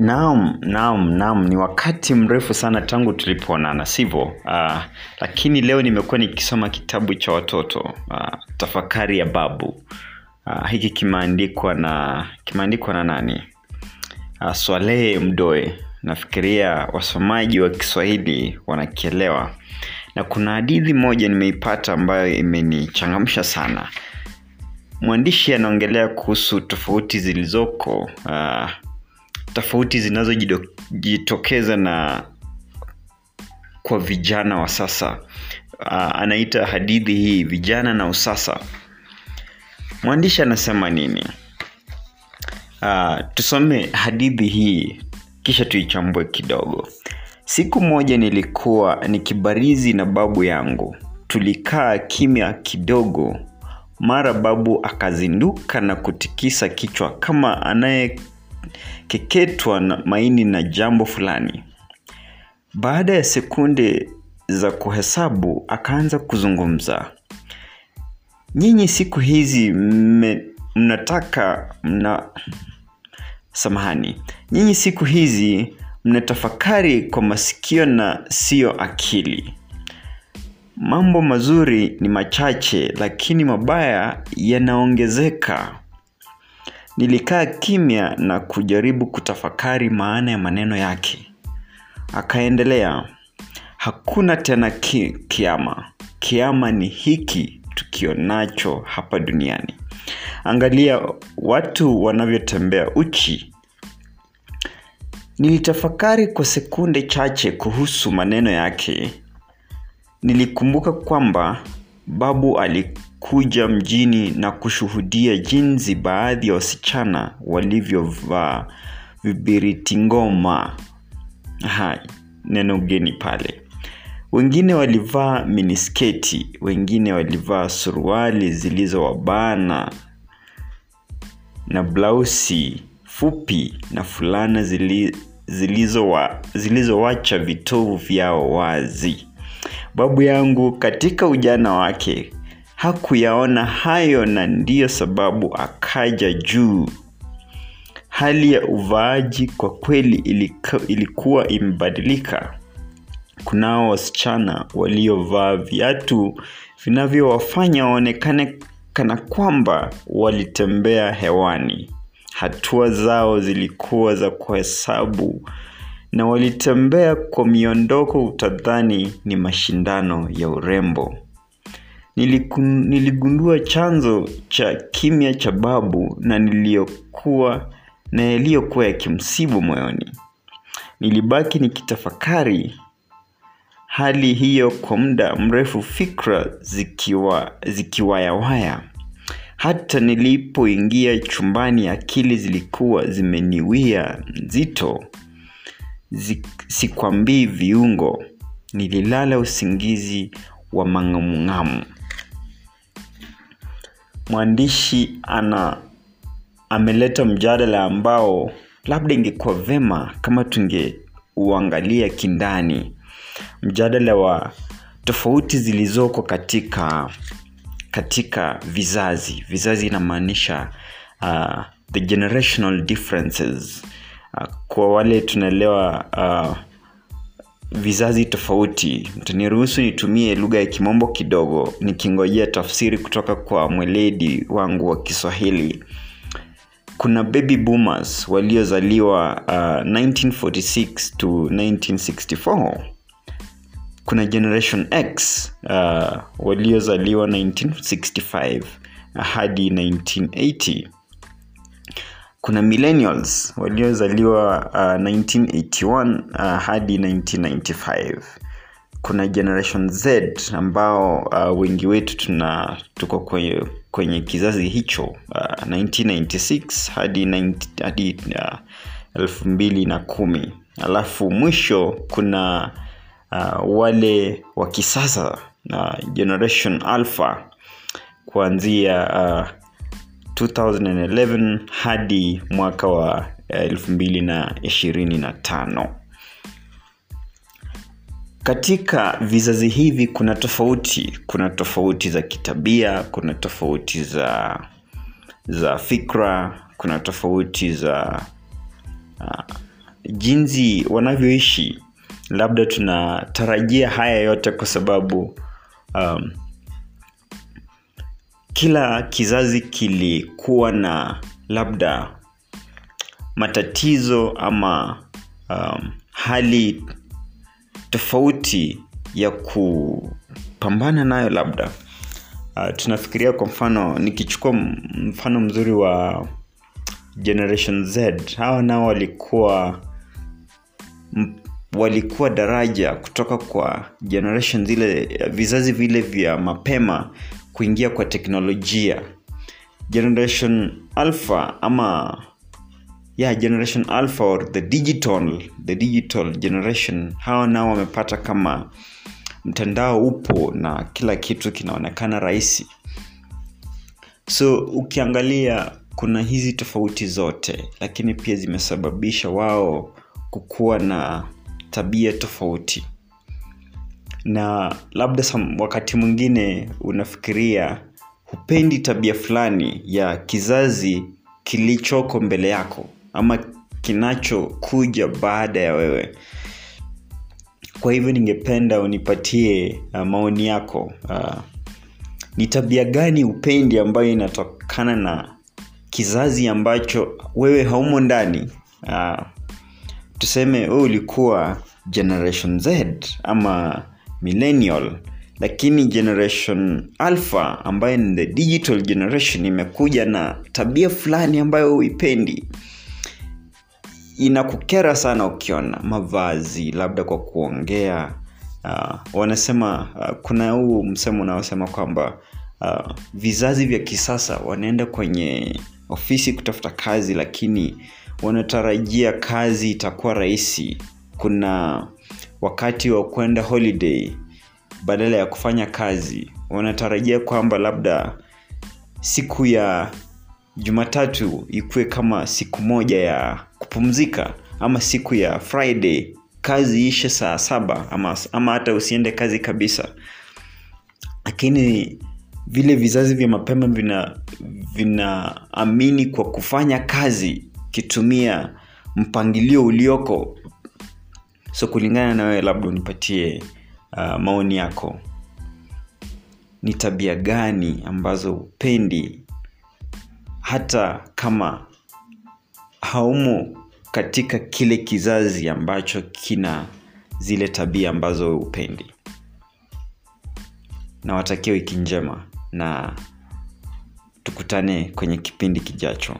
Naam, naam, naam, ni wakati mrefu sana tangu tulipoonana, sivyo? Uh, lakini leo nimekuwa nikisoma kitabu cha watoto uh, tafakari ya babu. Uh, hiki kimeandikwa na kimeandikwa na nani? Uh, Swalehe Mdoe. Nafikiria wasomaji wa Kiswahili wanakielewa, na kuna hadithi moja nimeipata ambayo imenichangamsha sana. Mwandishi anaongelea kuhusu tofauti zilizoko uh, tofauti zinazojitokeza na kwa vijana wa sasa. Uh, anaita hadithi hii vijana na usasa. Mwandishi anasema nini? Uh, tusome hadithi hii kisha tuichambue kidogo. Siku moja nilikuwa nikibarizi na babu yangu. Tulikaa kimya kidogo. Mara babu akazinduka na kutikisa kichwa kama anaye keketwa na maini na jambo fulani. Baada ya sekunde za kuhesabu akaanza kuzungumza. Nyinyi siku hizi mme- mnataka mna samahani. Nyinyi siku hizi mnatafakari kwa masikio na siyo akili. Mambo mazuri ni machache lakini mabaya yanaongezeka nilikaa kimya na kujaribu kutafakari maana ya maneno yake. Akaendelea hakuna tena ki, kiama. Kiama ni hiki tukionacho hapa duniani. Angalia watu wanavyotembea uchi. Nilitafakari kwa sekunde chache kuhusu maneno yake. Nilikumbuka kwamba babu alikuja mjini na kushuhudia jinsi baadhi ya wasichana walivyovaa vibiriti ngoma. Aha, neno geni pale. Wengine walivaa minisketi wengine walivaa suruali zilizowabana na blausi fupi na fulana zili, zilizowa- zilizowacha vitovu vyao wazi. Babu yangu katika ujana wake hakuyaona hayo na ndiyo sababu akaja juu. Hali ya uvaaji kwa kweli ilikuwa imebadilika. Kunao wasichana waliovaa viatu vinavyowafanya waonekane kana kwamba walitembea hewani. Hatua zao zilikuwa za kuhesabu na walitembea kwa miondoko utadhani ni mashindano ya urembo niligundua chanzo cha kimya cha babu na niliyokuwa na yaliyokuwa yakimsibu moyoni. Nilibaki nikitafakari hali hiyo kwa muda mrefu fikra zikiwa zikiwayawaya. Hata nilipoingia chumbani akili zilikuwa zimeniwia nzito. Sikwambii viungo. Nililala usingizi wa mang'amung'amu mwandishi ana ameleta mjadala ambao labda ingekuwa vema kama tungeuangalia kindani. Mjadala wa tofauti zilizoko katika katika vizazi. Vizazi inamaanisha uh, the generational differences. Uh, kwa wale tunaelewa uh, vizazi tofauti. Mtaniruhusu nitumie lugha ya kimombo kidogo nikingojea tafsiri kutoka kwa mweledi wangu wa kiswahili. Kuna baby boomers waliozaliwa uh, 1946 to 1964 kuna generation x uh, waliozaliwa 1965 hadi 1980 kuna millennials waliozaliwa uh, 1981 uh, hadi 1995 kuna generation z ambao uh, wengi wetu tuna tuko kwenye, kwenye kizazi hicho uh, 1996 hadi 90 hadi uh, elfu mbili na kumi. Alafu mwisho kuna uh, wale wa kisasa uh, generation alpha kuanzia uh, 2011 hadi mwaka wa elfu mbili na ishirini na tano. Katika vizazi hivi kuna tofauti. Kuna tofauti za kitabia kuna tofauti za za fikra kuna tofauti za uh, jinsi wanavyoishi. Labda tunatarajia haya yote kwa sababu um, kila kizazi kilikuwa na labda matatizo ama um, hali tofauti ya kupambana nayo labda. Uh, tunafikiria kwa mfano nikichukua mfano mzuri wa generation z hawa nao walikuwa walikuwa daraja kutoka kwa generation zile vizazi vile vya mapema kuingia kwa teknolojia. Generation alpha ama yeah, generation alpha or the digital the digital generation hawa nao wamepata kama mtandao upo na kila kitu kinaonekana rahisi. So ukiangalia kuna hizi tofauti zote lakini pia zimesababisha wao kukuwa na tabia tofauti na labda wakati mwingine unafikiria hupendi tabia fulani ya kizazi kilichoko mbele yako ama kinachokuja baada ya wewe. Kwa hivyo ningependa unipatie uh, maoni yako uh, ni tabia gani upendi ambayo inatokana na kizazi ambacho wewe haumo ndani? Uh, tuseme wewe ulikuwa generation z ama millennial lakini generation alpha ambayo ni the digital generation imekuja na tabia fulani ambayo huipendi. Inakukera sana ukiona mavazi labda kwa kuongea uh, wanasema uh, kuna huu msemo unaosema kwamba uh, vizazi vya kisasa wanaenda kwenye ofisi kutafuta kazi lakini wanatarajia kazi itakuwa rahisi. Kuna wakati wa kwenda holiday badala ya kufanya kazi wanatarajia kwamba labda siku ya jumatatu ikuwe kama siku moja ya kupumzika ama siku ya friday kazi ishe saa saba ama, ama hata usiende kazi kabisa. Lakini vile vizazi vya mapema vina vinaamini kwa kufanya kazi kitumia mpangilio ulioko so kulingana na wewe labda unipatie uh, maoni yako. Ni tabia gani ambazo upendi hata kama haumo katika kile kizazi ambacho kina zile tabia ambazo upendi nawatakia wiki njema na tukutane kwenye kipindi kijacho